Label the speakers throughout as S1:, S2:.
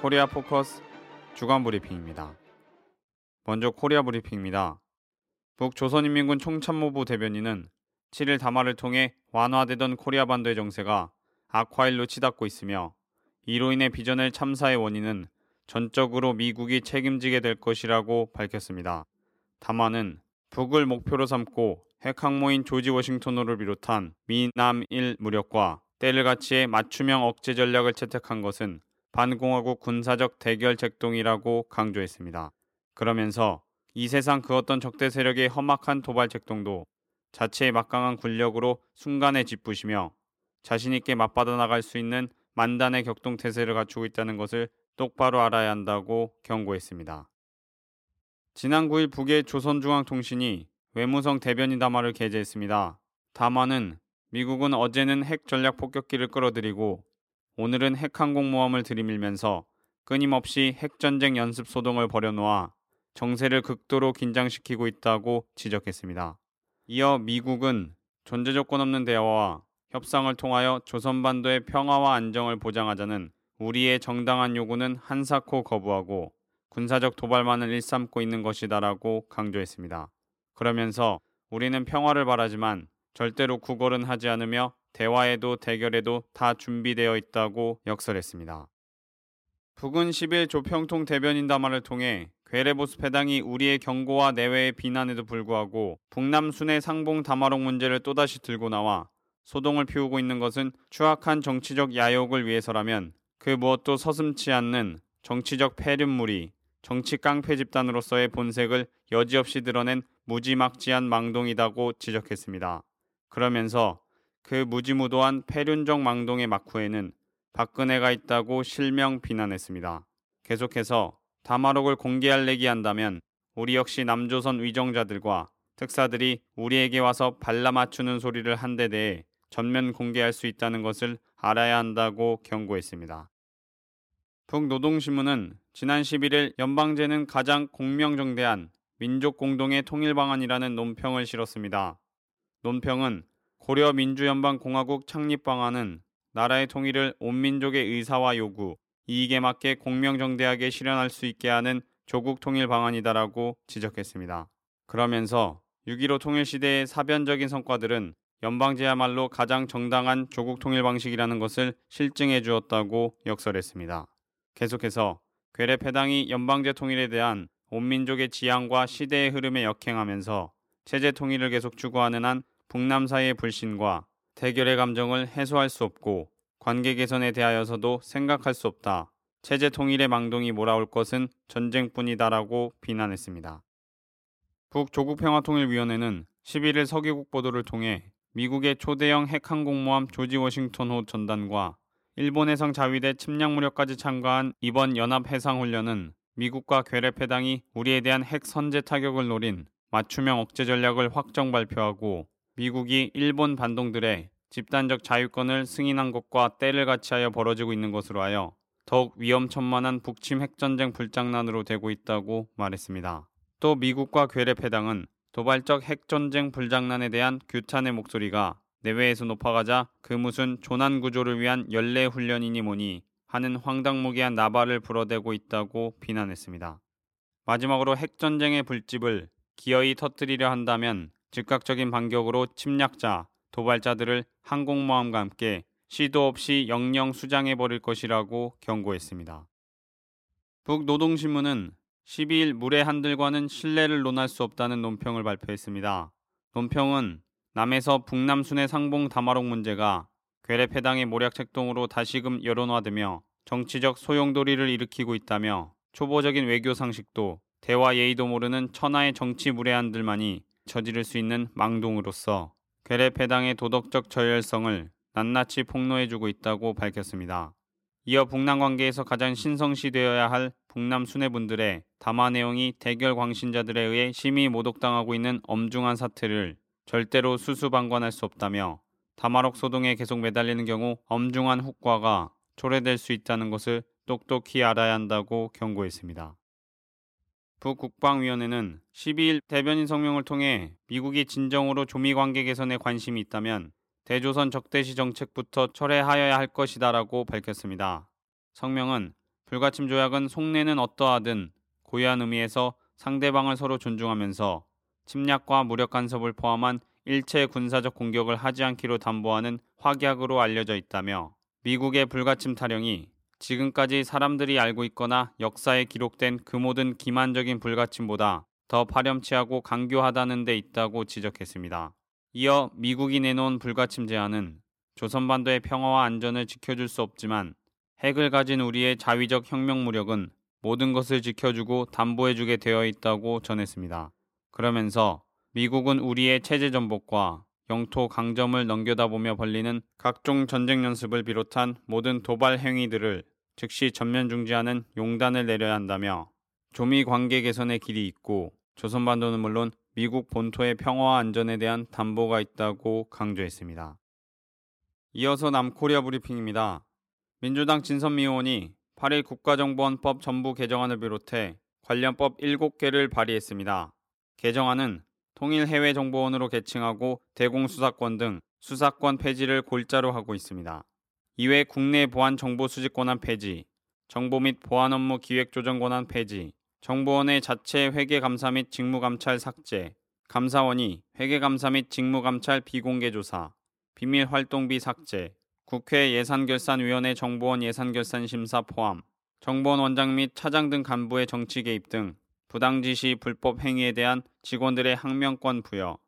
S1: 코리아 포커스 주간 브리핑입니다. 먼저 코리아 브리핑입니다. 북조선인민군 총참모부 대변인은 7일 담화를 통해 완화되던 코리아 반도의 정세가 악화일로 치닫고 있으며 이로 인해 빚어질 참사의 원인은 전적으로 미국이 책임지게 될 것이라고 밝혔습니다. 담화는 북을 목표로 삼고 핵항모인 조지 워싱턴호를 비롯한 미남일 무력과 때를 같이해 맞춤형 억제 전략을 채택한 것은 반공화국 군사적 대결 책동이라고 강조했습니다. 그러면서 이 세상 그 어떤 적대 세력의 험악한 도발 책동도 자체의 막강한 군력으로 순간에 짓부시며 자신 있게 맞받아 나갈 수 있는 만단의 격동 태세를 갖추고 있다는 것을 똑바로 알아야 한다고 경고했습니다. 지난 9일 북의 조선중앙통신이 외무성 대변인 담화를 게재했습니다. 담화는 미국은 어제는 핵 전략 폭격기를 끌어들이고 오늘은 핵항공모함을 들이밀면서 끊임없이 핵전쟁 연습 소동을 벌여놓아 정세를 극도로 긴장시키고 있다고 지적했습니다. 이어 미국은 존재 조건 없는 대화와 협상을 통하여 조선반도의 평화와 안정을 보장하자는 우리의 정당한 요구는 한사코 거부하고 군사적 도발만을 일삼고 있는 것이다라고 강조했습니다. 그러면서 우리는 평화를 바라지만 절대로 구걸은 하지 않으며 대화에도 대결에도 다 준비되어 있다고 역설했습니다. 북은 10일 조평통 대변인 담화를 통해 괴뢰보스 패당이 우리의 경고와 내외의 비난에도 불구하고 북남 순회 상봉 담화록 문제를 또다시 들고 나와 소동을 피우고 있는 것은 추악한 정치적 야욕을 위해서라면 그 무엇도 서슴치 않는 정치적 폐륜물이 정치 깡패 집단으로서의 본색을 여지없이 드러낸 무지막지한 망동이다고 지적했습니다. 그러면서 그 무지무도한 폐륜적 망동의 막후에는 박근혜가 있다고 실명 비난했습니다. 계속해서 담화록을 공개할 얘기한다면 우리 역시 남조선 위정자들과 특사들이 우리에게 와서 발라 맞추는 소리를 한 데 대해 전면 공개할 수 있다는 것을 알아야 한다고 경고했습니다. 북노동신문은 지난 11일 연방제는 가장 공명정대한 민족 공동의 통일 방안이라는 논평을 실었습니다. 논평은 고려 민주연방공화국 창립 방안은 나라의 통일을 온 민족의 의사와 요구, 이익에 맞게 공명정대하게 실현할 수 있게 하는 조국 통일 방안이다라고 지적했습니다. 그러면서 6.15 통일 시대의 사변적인 성과들은 연방제야말로 가장 정당한 조국 통일 방식이라는 것을 실증해 주었다고 역설했습니다. 계속해서 괴뢰 패당이 연방제 통일에 대한 온 민족의 지향과 시대의 흐름에 역행하면서 체제 통일을 계속 추구하는 한 북남 사이의 불신과 대결의 감정을 해소할 수 없고 관계 개선에 대하여서도 생각할 수 없다. 체제 통일의 망동이 몰아올 것은 전쟁뿐이다라고 비난했습니다. 북조국평화통일위원회는 11일 서기국 보도를 통해 미국의 초대형 핵항공모함 조지 워싱턴호 전단과 일본 해상 자위대 침략 무력까지 참가한 이번 연합 해상 훈련은 미국과 괴뢰 패당이 우리에 대한 핵 선제 타격을 노린 맞춤형 억제 전략을 확정 발표하고 미국이 일본 반동들의 집단적 자유권을 승인한 것과 때를 같이하여 벌어지고 있는 것으로 하여 더욱 위험천만한 북침 핵전쟁 불장난으로 되고 있다고 말했습니다. 또 미국과 괴뢰 패당은 도발적 핵전쟁 불장난에 대한 규탄의 목소리가 내외에서 높아가자 그 무슨 조난 구조를 위한 연례 훈련이니 뭐니 하는 황당무계한 나발을 불어대고 있다고 비난했습니다. 마지막으로 핵전쟁의 불집을 기어이 터뜨리려 한다면 즉각적인 반격으로 침략자, 도발자들을 항공모함과 함께 시도 없이 영영 수장해 버릴 것이라고 경고했습니다. 북노동신문은 12일 물의 한들과는 신뢰를 논할 수 없다는 논평을 발표했습니다. 논평은 남에서 북남 순회 상봉 담화록 문제가 괴뢰 패당의 모략 책동으로 다시금 여론화되며 정치적 소용돌이를 일으키고 있다며 초보적인 외교 상식도 대화 예의도 모르는 천하의 정치 무례한들만이 저지를 수 있는 망동으로서 괴뢰 패당의 도덕적 저열성을 낱낱이 폭로해주고 있다고 밝혔습니다. 이어 북남 관계에서 가장 신성시되어야 할 북남 수뇌분들의 담화 내용이 대결 광신자들에 의해 심히 모독당하고 있는 엄중한 사태를 절대로 수수방관할 수 없다며 담화록 소동에 계속 매달리는 경우 엄중한 후과가 초래될 수 있다는 것을 똑똑히 알아야 한다고 경고했습니다. 북국방위원회는 12일 대변인 성명을 통해 미국이 진정으로 조미 관계 개선에 관심이 있다면 대조선 적대시 정책부터 철회하여야 할 것이다라고 밝혔습니다. 성명은 불가침 조약은 속내는 어떠하든 고유한 의미에서 상대방을 서로 존중하면서 침략과 무력 간섭을 포함한 일체 군사적 공격을 하지 않기로 담보하는 확약으로 알려져 있다며 미국의 불가침 타령이 지금까지 사람들이 알고 있거나 역사에 기록된 그 모든 기만적인 불가침보다 더 파렴치하고 강교하다는 데 있다고 지적했습니다. 이어 미국이 내놓은 불가침 제안은 조선반도의 평화와 안전을 지켜줄 수 없지만 핵을 가진 우리의 자위적 혁명 무력은 모든 것을 지켜주고 담보해주게 되어 있다고 전했습니다. 그러면서 미국은 우리의 체제 전복과 영토 강점을 넘겨다 보며 벌리는 각종 전쟁 연습을 비롯한 모든 도발 행위들을 즉시 전면 중지하는 용단을 내려야 한다며 조미 관계 개선의 길이 있고 조선반도는 물론 미국 본토의 평화와 안전에 대한 담보가 있다고 강조했습니다. 이어서 남코리아 브리핑입니다. 민주당 진선미 의원이 8일 국가정보원법 전부 개정안을 비롯해 관련 법 7개를 발의했습니다. 개정안은 통일 해외 정보원으로 개칭하고 대공수사권 등 수사권 폐지를 골자로 하고 있습니다. 이외 국내 보안 정보 수집 권한 폐지, 정보 및 보안 업무 기획 조정 권한 폐지, 정보원의 자체 회계 감사 및 직무 감찰 삭제, 감사원이 회계 감사 및 직무 감찰 비공개 조사, 비밀 활동비 삭제, 국회 예산결산위원회 정보원 예산결산 심사 포함, 정보원 원장 및 차장 등 간부의 정치 개입 등 부당 지시 불법 행위에 대한 직원들의 항명권 부여,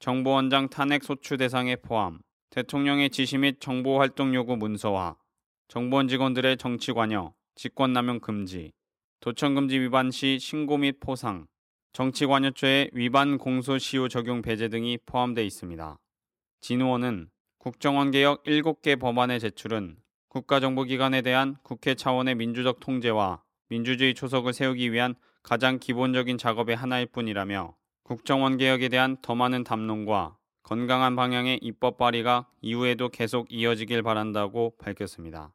S1: 정보원장 탄핵 소추 대상에 포함, 대통령의 지시 및 정보활동 요구 문서화, 정보원 직원들의 정치 관여, 직권남용 금지, 도청금지 위반 시 신고 및 포상, 정치관여죄의 위반 공소시효 적용 배제 등이 포함되어 있습니다. 진 의원은 국정원 개혁 7개 법안의 제출은 국가정보기관에 대한 국회 차원의 민주적 통제와 민주주의 초석을 세우기 위한 가장 기본적인 작업의 하나일 뿐이라며 국정원 개혁에 대한 더 많은 담론과 건강한 방향의 입법 발의가 이후에도 계속 이어지길 바란다고 밝혔습니다.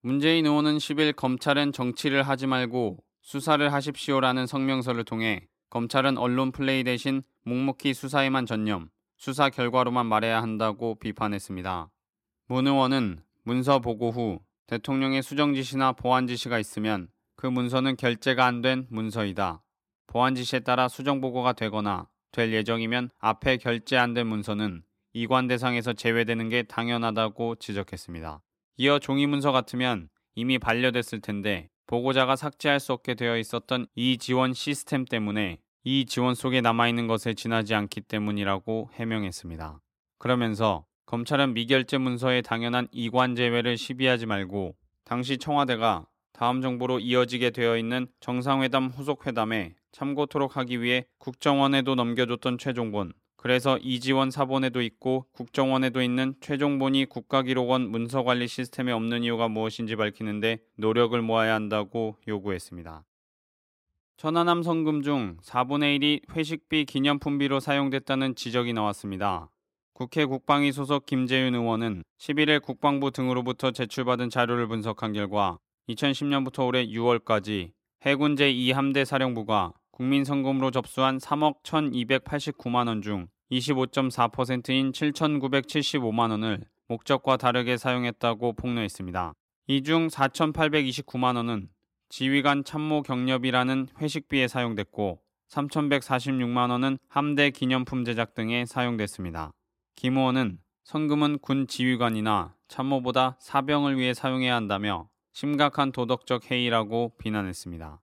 S1: 문재인 의원은 10일 검찰은 정치를 하지 말고 수사를 하십시오라는 성명서를 통해 검찰은 언론 플레이 대신 묵묵히 수사에만 전념, 수사 결과로만 말해야 한다고 비판했습니다. 문 의원은 문서 보고 후 대통령의 수정 지시나 보완 지시가 있으면 그 문서는 결재가 안 된 문서이다. 보완 지시에 따라 수정 보고가 되거나 될 예정이면 앞에 결재 안된 문서는 이관 대상에서 제외되는 게 당연하다고 지적했습니다. 이어 종이 문서 같으면 이미 반려됐을 텐데 보고자가 삭제할 수 없게 되어 있었던 이 지원 시스템 때문에 이 지원 속에 남아있는 것에 지나지 않기 때문이라고 해명했습니다. 그러면서 검찰은 미결제 문서의 당연한 이관 제외를 시비하지 말고 당시 청와대가 다음 정부로 이어지게 되어 있는 정상회담 후속 회담에 참고토록 하기 위해 국정원에도 넘겨줬던 최종본 그래서 이지원 사본에도 있고 국정원에도 있는 최종본이 국가기록원 문서관리 시스템에 없는 이유가 무엇인지 밝히는데 노력을 모아야 한다고 요구했습니다. 천안함 성금 중 4분의 1이 회식비 기념품비로 사용됐다는 지적이 나왔습니다. 국회 국방위 소속 김재윤 의원은 11일 국방부 등으로부터 제출받은 자료를 분석한 결과 2010년부터 올해 6월까지 해군 제2함대 사령부가 국민 성금으로 접수한 3억 1,289만 원 중 25.4%인 7,975만 원을 목적과 다르게 사용했다고 폭로했습니다. 이 중 4,829만 원은 지휘관 참모 경력이라는 회식비에 사용됐고 3,146만 원은 함대 기념품 제작 등에 사용됐습니다. 김 의원은 성금은 군 지휘관이나 참모보다 사병을 위해 사용해야 한다며 심각한 도덕적 해이라고 비난했습니다.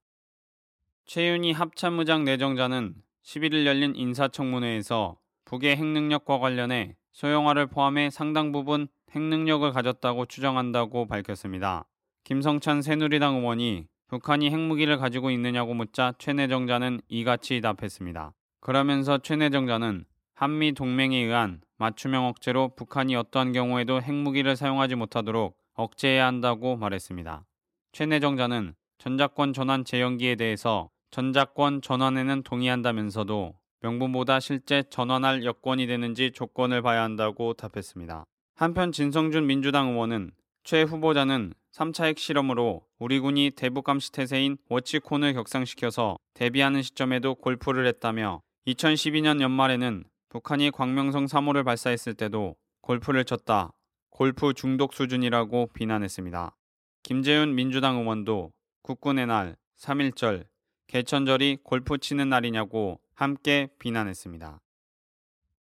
S1: 최윤희 합참의장 내정자는 11일 열린 인사청문회에서 북의 핵능력과 관련해 소형화를 포함해 상당 부분 핵능력을 가졌다고 추정한다고 밝혔습니다. 김성찬 새누리당 의원이 북한이 핵무기를 가지고 있느냐고 묻자 최 내정자는 이같이 답했습니다. 그러면서 최 내정자는 한미 동맹에 의한 맞춤형 억제로 북한이 어떠한 경우에도 핵무기를 사용하지 못하도록 억제해야 한다고 말했습니다. 최 내정자는 전자권 전환 재연기에 대해서 전자권 전환에는 동의한다면서도 명분보다 실제 전환할 여건이 되는지 조건을 봐야 한다고 답했습니다. 한편 진성준 민주당 의원은 최 후보자는 3차 핵실험으로 우리 군이 대북 감시 태세인 워치콘을 격상시켜서 대비하는 시점에도 골프를 했다며 2012년 연말에는 북한이 광명성 3호를 발사했을 때도 골프를 쳤다. 골프 중독 수준이라고 비난했습니다. 김재윤 민주당 의원도 국군의 날, 3.1절, 개천절이 골프 치는 날이냐고 함께 비난했습니다.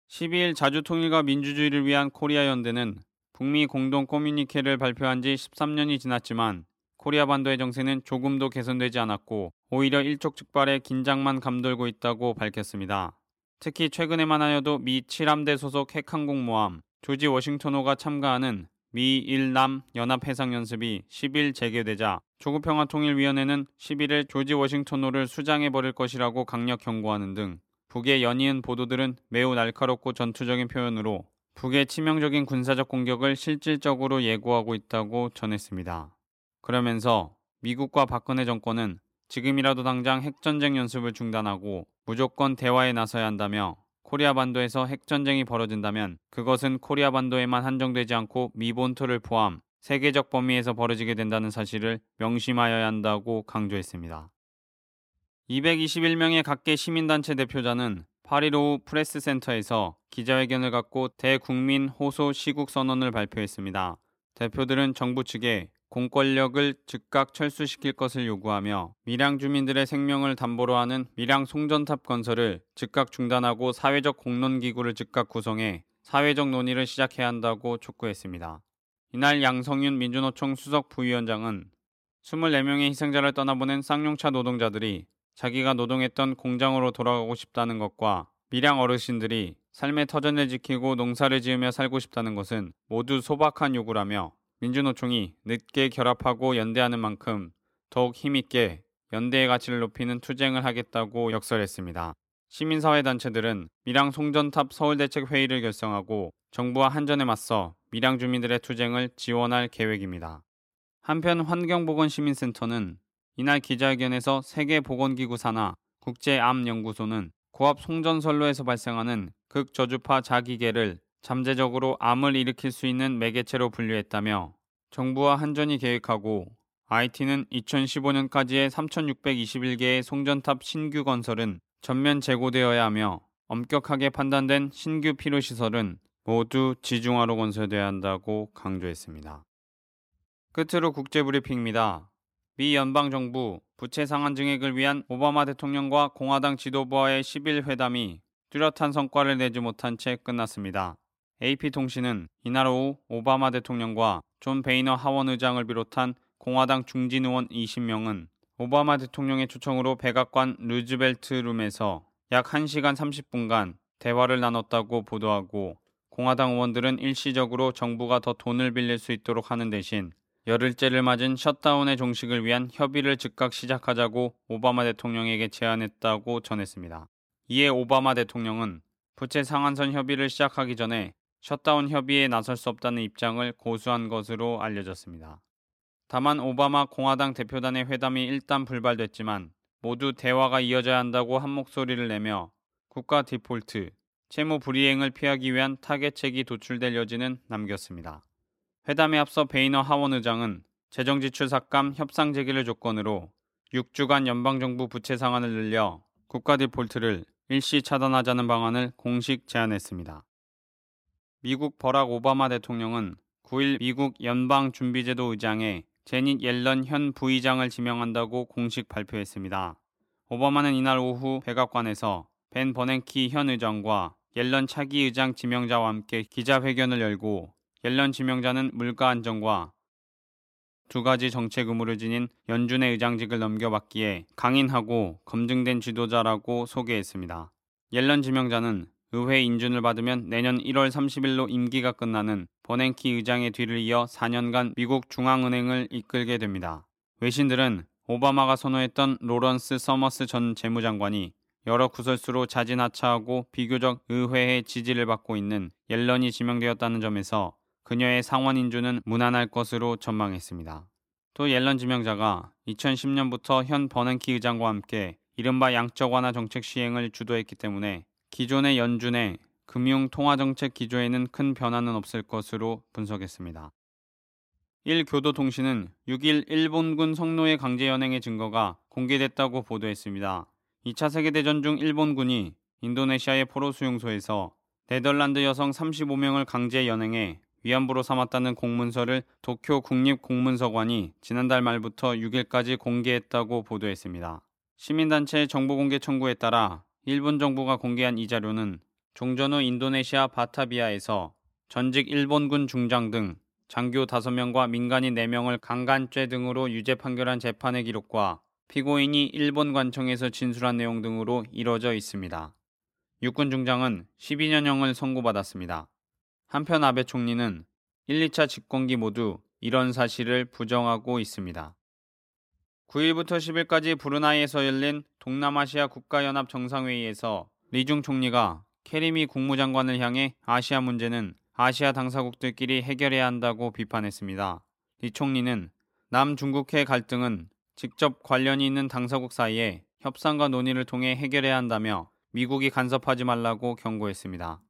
S1: 12일 자주통일과 민주주의를 위한 코리아 연대는 북미 공동 커뮤니케를 발표한 지 13년이 지났지만 코리아 반도의 정세는 조금도 개선되지 않았고 오히려 일촉즉발의 긴장만 감돌고 있다고 밝혔습니다. 특히 최근에만 하여도 미 7함대 소속 핵항공모함 조지 워싱턴호가 참가하는 미 1남 연합해상연습이 10일 재개되자 조국평화통일위원회는 11일 조지 워싱턴호를 수장해버릴 것이라고 강력 경고하는 등 북의 연이은 보도들은 매우 날카롭고 전투적인 표현으로 북의 치명적인 군사적 공격을 실질적으로 예고하고 있다고 전했습니다. 그러면서 미국과 박근혜 정권은 지금이라도 당장 핵전쟁 연습을 중단하고 무조건 대화에 나서야 한다며 코리아 반도에서 핵전쟁이 벌어진다면 그것은 코리아 반도에만 한정되지 않고 미 본토를 포함 세계적 범위에서 벌어지게 된다는 사실을 명심하여야 한다고 강조했습니다. 221명의 각계 시민단체 대표자는 8일 오후 프레스센터에서 기자회견을 갖고 대국민 호소 시국 선언을 발표했습니다. 대표들은 정부 측에 공권력을 즉각 철수시킬 것을 요구하며 밀양 주민들의 생명을 담보로 하는 밀양 송전탑 건설을 즉각 중단하고 사회적 공론 기구를 즉각 구성해 사회적 논의를 시작해야 한다고 촉구했습니다. 이날 양성윤 민주노총 수석 부위원장은 24명의 희생자를 떠나보낸 쌍용차 노동자들이 자기가 노동했던 공장으로 돌아가고 싶다는 것과 밀양 어르신들이 삶의 터전을 지키고 농사를 지으며 살고 싶다는 것은 모두 소박한 요구라며 민주노총이 늦게 결합하고 연대하는 만큼 더욱 힘있게 연대의 가치를 높이는 투쟁을 하겠다고 역설했습니다. 시민사회단체들은 밀양 송전탑 서울대책회의를 결성하고 정부와 한전에 맞서 밀양 주민들의 투쟁을 지원할 계획입니다. 한편 환경보건시민센터는 이날 기자회견에서 세계보건기구 산하 국제암연구소는 고압 송전선로에서 발생하는 극저주파 자기계를 잠재적으로 암을 일으킬 수 있는 매개체로 분류했다며 정부와 한전이 계획하고 IT는 2015년까지의 3,621개의 송전탑 신규 건설은 전면 재고되어야 하며 엄격하게 판단된 신규 필요시설은 모두 지중화로 건설돼야 한다고 강조했습니다. 끝으로 국제브리핑입니다. 미 연방정부 부채 상한 증액을 위한 오바마 대통령과 공화당 지도부와의 10일 회담이 뚜렷한 성과를 내지 못한 채 끝났습니다. AP통신은 이날 오후 오바마 대통령과 존 베이너 하원 의장을 비롯한 공화당 중진 의원 20명은 오바마 대통령의 초청으로 백악관 루즈벨트 룸에서 약 1시간 30분간 대화를 나눴다고 보도하고 공화당 의원들은 일시적으로 정부가 더 돈을 빌릴 수 있도록 하는 대신 열흘째를 맞은 셧다운의 종식을 위한 협의를 즉각 시작하자고 오바마 대통령에게 제안했다고 전했습니다. 이에 오바마 대통령은 부채 상한선 협의를 시작하기 전에 셧다운 협의에 나설 수 없다는 입장을 고수한 것으로 알려졌습니다. 다만 오바마 공화당 대표단의 회담이 일단 불발됐지만 모두 대화가 이어져야 한다고 한 목소리를 내며 국가 디폴트, 채무 불이행을 피하기 위한 타협책이 도출될 여지는 남겼습니다. 회담에 앞서 베이너 하원 의장은 재정지출 삭감 협상 재개를 조건으로 6주간 연방정부 부채 상한을 늘려 국가 디폴트를 일시 차단하자는 방안을 공식 제안했습니다. 미국 버락 오바마 대통령은 9일 미국 연방준비제도 의장에 제닛 옐런 현 부의장을 지명한다고 공식 발표했습니다. 오바마는 이날 오후 백악관에서 벤 버냉키 현 의장과 옐런 차기 의장 지명자와 함께 기자회견을 열고 옐런 지명자는 물가 안정과 두 가지 정책 의무를 지닌 연준의 의장직을 넘겨받기에 강인하고 검증된 지도자라고 소개했습니다. 옐런 지명자는 의회 인준을 받으면 내년 1월 30일로 임기가 끝나는 버냉키 의장의 뒤를 이어 4년간 미국 중앙은행을 이끌게 됩니다. 외신들은 오바마가 선호했던 로런스 서머스 전 재무장관이 여러 구설수로 자진하차하고 비교적 의회의 지지를 받고 있는 옐런이 지명되었다는 점에서 그녀의 상원 인준은 무난할 것으로 전망했습니다. 또 옐런 지명자가 2010년부터 현 버냉키 의장과 함께 이른바 양적 완화 정책 시행을 주도했기 때문에 기존의 연준의 금융 통화 정책 기조에는 큰 변화는 없을 것으로 분석했습니다. 일 교도통신은 6일 일본군 성노예 강제 연행의 증거가 공개됐다고 보도했습니다. 2차 세계대전 중 일본군이 인도네시아의 포로 수용소에서 네덜란드 여성 35명을 강제 연행해 위안부로 삼았다는 공문서를 도쿄 국립공문서관이 지난달 말부터 6일까지 공개했다고 보도했습니다. 시민단체 정보공개 청구에 따라 일본 정부가 공개한 이 자료는 종전 후 인도네시아 바타비아에서 전직 일본군 중장 등 장교 5명과 민간인 4명을 강간죄 등으로 유죄 판결한 재판의 기록과 피고인이 일본 관청에서 진술한 내용 등으로 이뤄져 있습니다. 육군 중장은 12년형을 선고받았습니다. 한편 아베 총리는 1, 2차 집권기 모두 이런 사실을 부정하고 있습니다. 9일부터 10일까지 브루나이에서 열린 동남아시아 국가연합 정상회의에서 리중 총리가 케리미 국무장관을 향해 아시아 문제는 아시아 당사국들끼리 해결해야 한다고 비판했습니다. 리 총리는 남중국해 갈등은 직접 관련이 있는 당사국 사이에 협상과 논의를 통해 해결해야 한다며 미국이 간섭하지 말라고 경고했습니다.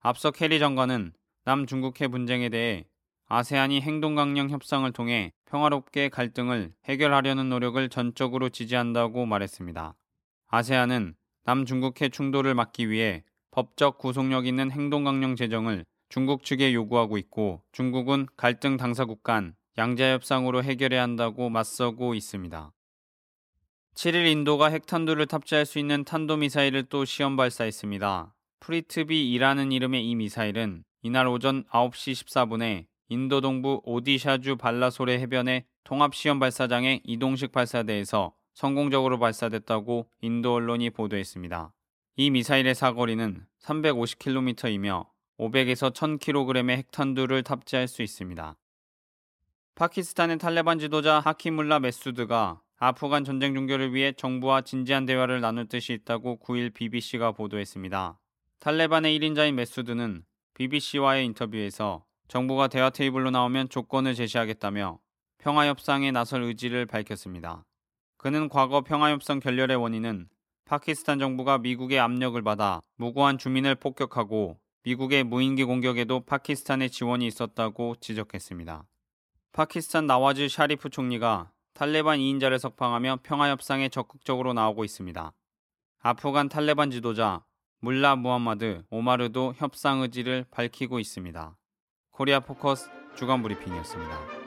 S1: 앞서 케리 장관은 남중국해 분쟁에 대해 아세안이 행동 강령 협상을 통해 평화롭게 갈등을 해결하려는 노력을 전적으로 지지한다고 말했습니다. 아세안은 남중국해 충돌을 막기 위해 법적 구속력 있는 행동 강령 제정을 중국 측에 요구하고 있고 중국은 갈등 당사국 간 양자 협상으로 해결해야 한다고 맞서고 있습니다. 7일 인도가 핵탄두를 탑재할 수 있는 탄도미사일을 또 시험 발사했습니다. 프리트비2라는 이름의 이 미사일은 이날 오전 9시 14분에 인도 동부 오디샤주 발라소레 해변의 통합시험 발사장의 이동식 발사대에서 성공적으로 발사됐다고 인도 언론이 보도했습니다. 이 미사일의 사거리는 350km이며 500에서 1000kg의 핵탄두를 탑재할 수 있습니다. 파키스탄의 탈레반 지도자 하키물라 메수드가 아프간 전쟁 종결을 위해 정부와 진지한 대화를 나눌 뜻이 있다고 9일 BBC가 보도했습니다. 탈레반의 1인자인 메수드는 BBC와의 인터뷰에서 정부가 대화 테이블로 나오면 조건을 제시하겠다며 평화협상에 나설 의지를 밝혔습니다. 그는 과거 평화협상 결렬의 원인은 파키스탄 정부가 미국의 압력을 받아 무고한 주민을 폭격하고 미국의 무인기 공격에도 파키스탄의 지원이 있었다고 지적했습니다. 파키스탄 나와즈 샤리프 총리가 탈레반 2인자를 석방하며 평화협상에 적극적으로 나오고 있습니다. 아프간 탈레반 지도자 물라 무함마드 오마르도 협상 의지를 밝히고 있습니다. 코리아 포커스 주간 브리핑이었습니다.